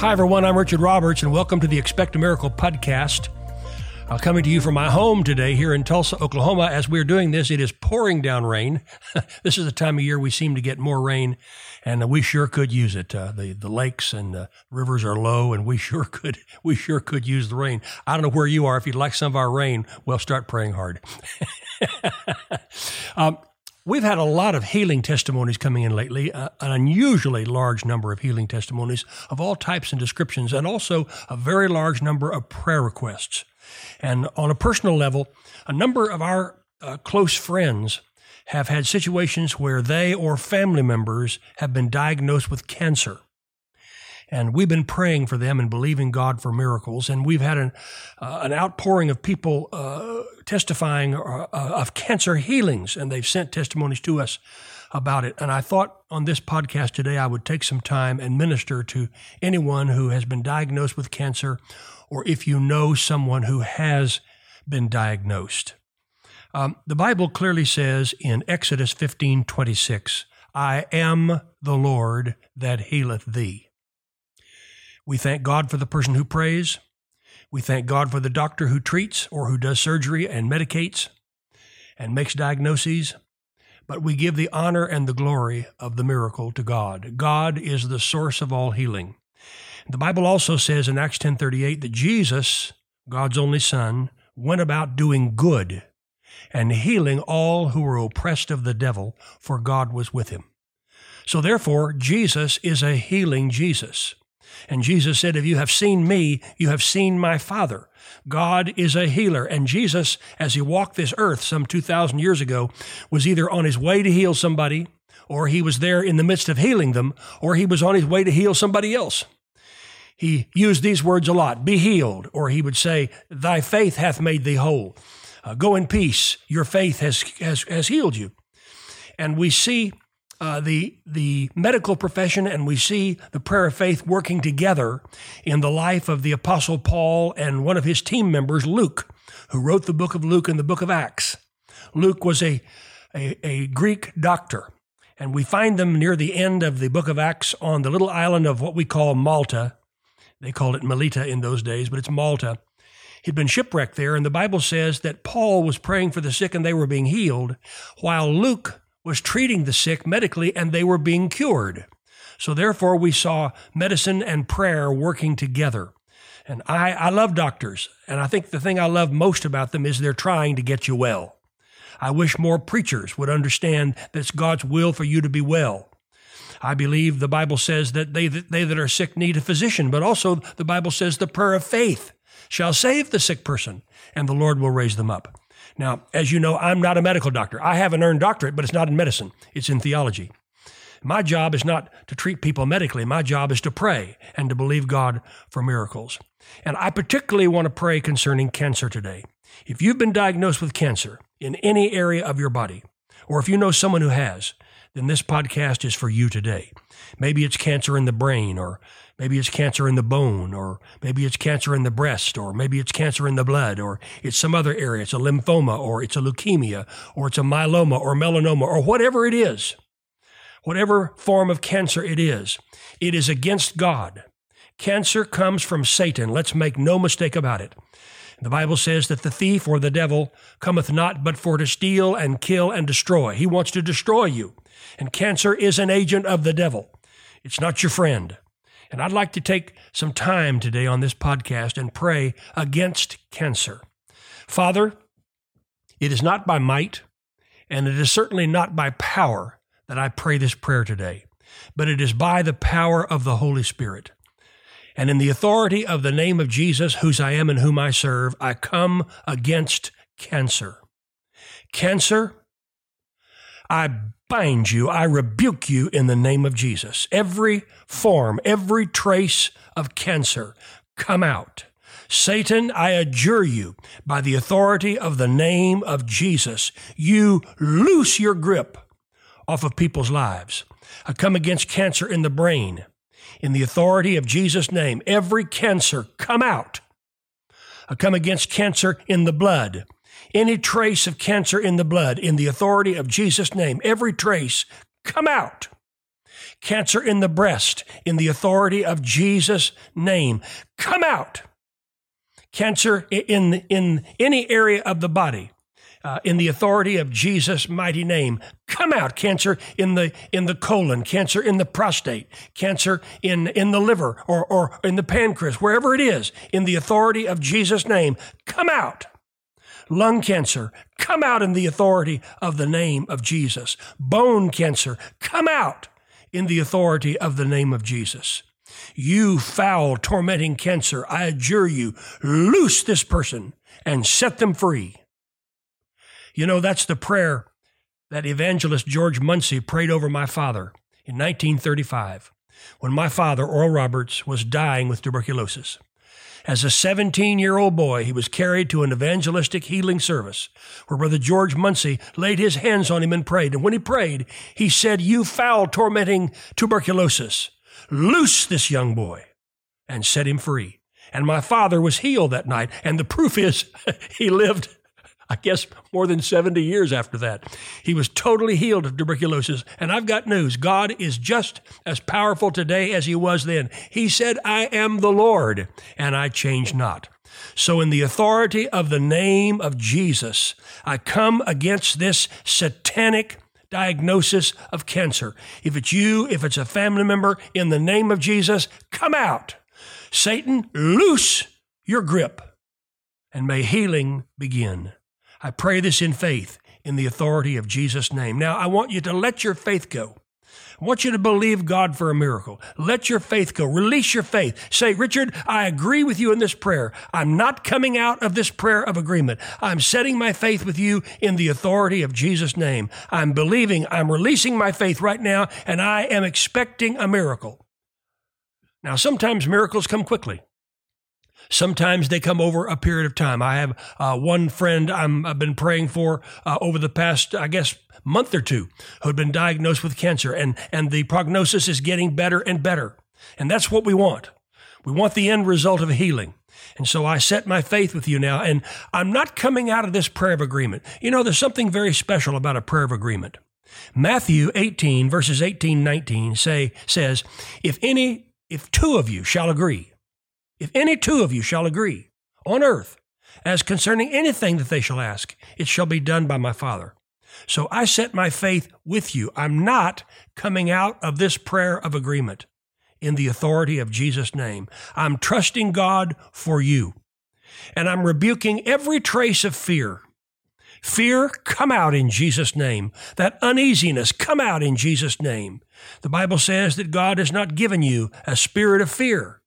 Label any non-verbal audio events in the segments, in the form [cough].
Hi, everyone. I'm Richard Roberts, and welcome to the Expect a Miracle podcast. Uh, coming to you from my home today here in Tulsa, Oklahoma. As we're doing this, it is pouring down rain. [laughs] this is the time of year we seem to get more rain, and we sure could use it. Uh, the the lakes and uh, rivers are low, and we [laughs] sure could we sure could use the rain. I don't know where you are. If you'd like some of our rain, well, start praying hard. [laughs] um, We've had a lot of healing testimonies coming in lately, uh, an unusually large number of healing testimonies of all types and descriptions, and also a very large number of prayer requests. And on a personal level, a number of our uh, close friends have had situations where they or family members have been diagnosed with cancer. And we've been praying for them and believing God for miracles. And we've had an, uh, an outpouring of people uh, testifying uh, of cancer healings, and they've sent testimonies to us about it. And I thought on this podcast today, I would take some time and minister to anyone who has been diagnosed with cancer, or if you know someone who has been diagnosed. Um, the Bible clearly says in Exodus 15 26, I am the Lord that healeth thee. We thank God for the person who prays. We thank God for the doctor who treats or who does surgery and medicates and makes diagnoses. But we give the honor and the glory of the miracle to God. God is the source of all healing. The Bible also says in Acts 10:38 that Jesus, God's only son, went about doing good and healing all who were oppressed of the devil, for God was with him. So therefore, Jesus is a healing Jesus. And Jesus said, If you have seen me, you have seen my Father. God is a healer. And Jesus, as he walked this earth some 2,000 years ago, was either on his way to heal somebody, or he was there in the midst of healing them, or he was on his way to heal somebody else. He used these words a lot be healed, or he would say, Thy faith hath made thee whole. Uh, go in peace, your faith has, has, has healed you. And we see uh, the the medical profession and we see the prayer of faith working together in the life of the apostle Paul and one of his team members Luke who wrote the book of Luke and the book of Acts. Luke was a a, a Greek doctor and we find them near the end of the book of Acts on the little island of what we call Malta. They called it Melita in those days but it's Malta. He'd been shipwrecked there, and the Bible says that Paul was praying for the sick and they were being healed, while Luke was treating the sick medically and they were being cured. So therefore, we saw medicine and prayer working together. And I, I love doctors, and I think the thing I love most about them is they're trying to get you well. I wish more preachers would understand that it's God's will for you to be well. I believe the Bible says that they, they that are sick need a physician, but also the Bible says the prayer of faith shall save the sick person, and the Lord will raise them up. Now, as you know, I'm not a medical doctor. I have an earned doctorate, but it's not in medicine, it's in theology. My job is not to treat people medically. My job is to pray and to believe God for miracles. And I particularly want to pray concerning cancer today. If you've been diagnosed with cancer in any area of your body, or if you know someone who has, then this podcast is for you today. Maybe it's cancer in the brain, or Maybe it's cancer in the bone, or maybe it's cancer in the breast, or maybe it's cancer in the blood, or it's some other area. It's a lymphoma, or it's a leukemia, or it's a myeloma, or melanoma, or whatever it is. Whatever form of cancer it is, it is against God. Cancer comes from Satan. Let's make no mistake about it. The Bible says that the thief or the devil cometh not but for to steal and kill and destroy. He wants to destroy you. And cancer is an agent of the devil. It's not your friend. And I'd like to take some time today on this podcast and pray against cancer. Father, it is not by might, and it is certainly not by power that I pray this prayer today, but it is by the power of the Holy Spirit. And in the authority of the name of Jesus, whose I am and whom I serve, I come against cancer. Cancer, I bind you, I rebuke you in the name of Jesus. Every form, every trace of cancer, come out. Satan, I adjure you by the authority of the name of Jesus, you loose your grip off of people's lives. I come against cancer in the brain. In the authority of Jesus' name, every cancer come out. I come against cancer in the blood any trace of cancer in the blood, in the authority of Jesus' name, every trace, come out. Cancer in the breast, in the authority of Jesus' name, come out. Cancer in, in any area of the body, uh, in the authority of Jesus' mighty name. Come out, cancer in the in the colon, cancer in the prostate, cancer in in the liver or or in the pancreas, wherever it is, in the authority of Jesus' name. Come out. Lung cancer, come out in the authority of the name of Jesus. Bone cancer, come out in the authority of the name of Jesus. You foul, tormenting cancer, I adjure you, loose this person and set them free. You know, that's the prayer that evangelist George Moncey prayed over my father in 1935 when my father, Oral Roberts, was dying with tuberculosis. As a 17 year old boy, he was carried to an evangelistic healing service where Brother George Moncey laid his hands on him and prayed. And when he prayed, he said, You foul, tormenting tuberculosis, loose this young boy and set him free. And my father was healed that night. And the proof is [laughs] he lived I guess more than 70 years after that. He was totally healed of tuberculosis. And I've got news God is just as powerful today as he was then. He said, I am the Lord, and I change not. So, in the authority of the name of Jesus, I come against this satanic diagnosis of cancer. If it's you, if it's a family member, in the name of Jesus, come out. Satan, loose your grip, and may healing begin. I pray this in faith in the authority of Jesus' name. Now, I want you to let your faith go. I want you to believe God for a miracle. Let your faith go. Release your faith. Say, Richard, I agree with you in this prayer. I'm not coming out of this prayer of agreement. I'm setting my faith with you in the authority of Jesus' name. I'm believing, I'm releasing my faith right now, and I am expecting a miracle. Now, sometimes miracles come quickly. Sometimes they come over a period of time. I have uh, one friend i have been praying for uh, over the past, I guess, month or two who had been diagnosed with cancer, and, and the prognosis is getting better and better. And that's what we want. We want the end result of healing. And so I set my faith with you now, and I'm not coming out of this prayer of agreement. You know, there's something very special about a prayer of agreement. Matthew 18, verses 18, 19 say, says, If any, if two of you shall agree, if any two of you shall agree on earth as concerning anything that they shall ask, it shall be done by my Father. So I set my faith with you. I'm not coming out of this prayer of agreement in the authority of Jesus' name. I'm trusting God for you. And I'm rebuking every trace of fear. Fear, come out in Jesus' name. That uneasiness, come out in Jesus' name. The Bible says that God has not given you a spirit of fear,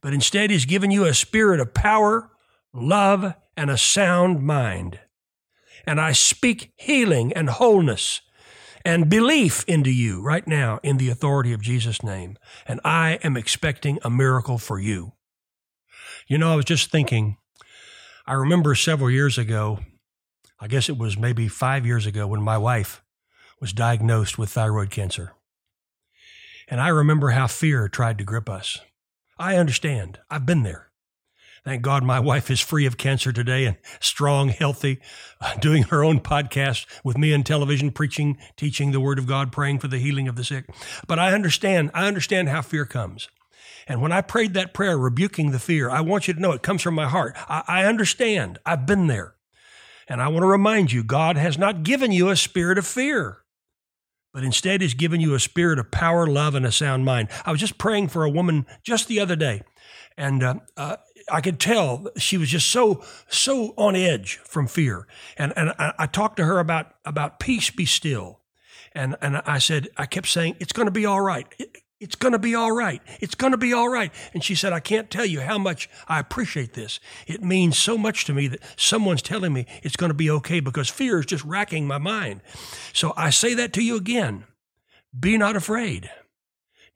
but instead He's given you a spirit of power, love, and a sound mind. And I speak healing and wholeness and belief into you right now in the authority of Jesus' name. And I am expecting a miracle for you. You know, I was just thinking, I remember several years ago, I guess it was maybe five years ago, when my wife was diagnosed with thyroid cancer. And I remember how fear tried to grip us. I understand. I've been there. Thank God my wife is free of cancer today and strong, healthy, [laughs] doing her own podcast with me on television, preaching, teaching the word of God, praying for the healing of the sick. But I understand, I understand how fear comes. And when I prayed that prayer, rebuking the fear, I want you to know it comes from my heart. I, I understand. I've been there. And I want to remind you, God has not given you a spirit of fear but instead has given you a spirit of power, love, and a sound mind. I was just praying for a woman just the other day, and uh, uh, I could tell she was just so so on edge from fear. And and I, I talked to her about about peace, be still, and and I said I kept saying it's going to be all right. It's going to be all right. It's going to be all right. And she said, I can't tell you how much I appreciate this. It means so much to me that someone's telling me it's going to be okay because fear is just racking my mind. So I say that to you again. Be not afraid.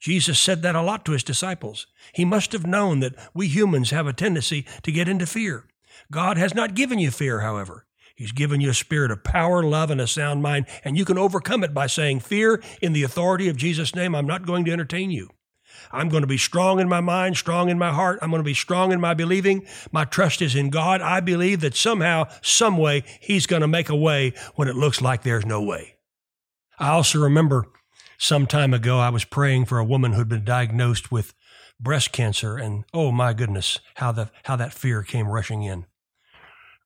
Jesus said that a lot to his disciples. He must have known that we humans have a tendency to get into fear. God has not given you fear, however. He's given you a spirit of power, love, and a sound mind, and you can overcome it by saying, Fear, in the authority of Jesus' name, I'm not going to entertain you. I'm going to be strong in my mind, strong in my heart. I'm going to be strong in my believing. My trust is in God. I believe that somehow, some way, He's going to make a way when it looks like there's no way. I also remember Some time ago, I was praying for a woman who'd been diagnosed with breast cancer, and oh my goodness, how the how that fear came rushing in.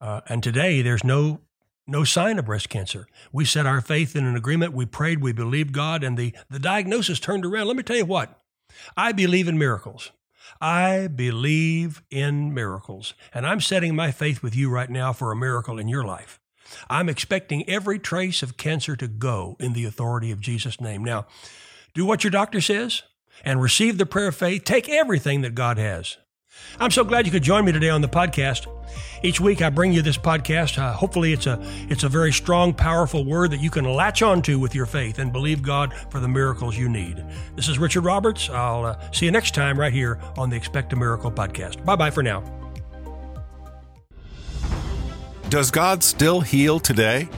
Uh, and today, there's no no sign of breast cancer. We set our faith in an agreement. We prayed, we believed God, and the, the diagnosis turned around. Let me tell you what, I believe in miracles. I believe in miracles. And I'm setting my faith with you right now for a miracle in your life. I'm expecting every trace of cancer to go in the authority of Jesus' name. Now, do what your doctor says and receive the prayer of faith. Take everything that God has. I'm so glad you could join me today on the podcast. Each week I bring you this podcast. Uh, hopefully it's a it's a very strong, powerful word that you can latch onto with your faith and believe God for the miracles you need. This is Richard Roberts. I'll uh, see you next time right here on the Expect a Miracle podcast. Bye bye for now. Does God still heal today?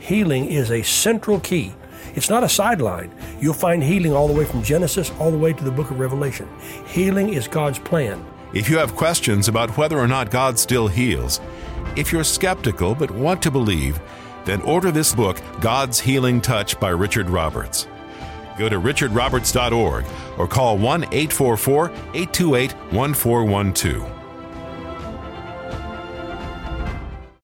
Healing is a central key. It's not a sideline. You'll find healing all the way from Genesis all the way to the book of Revelation. Healing is God's plan. If you have questions about whether or not God still heals, if you're skeptical but want to believe, then order this book, God's Healing Touch by Richard Roberts. Go to richardroberts.org or call 1 844 828 1412.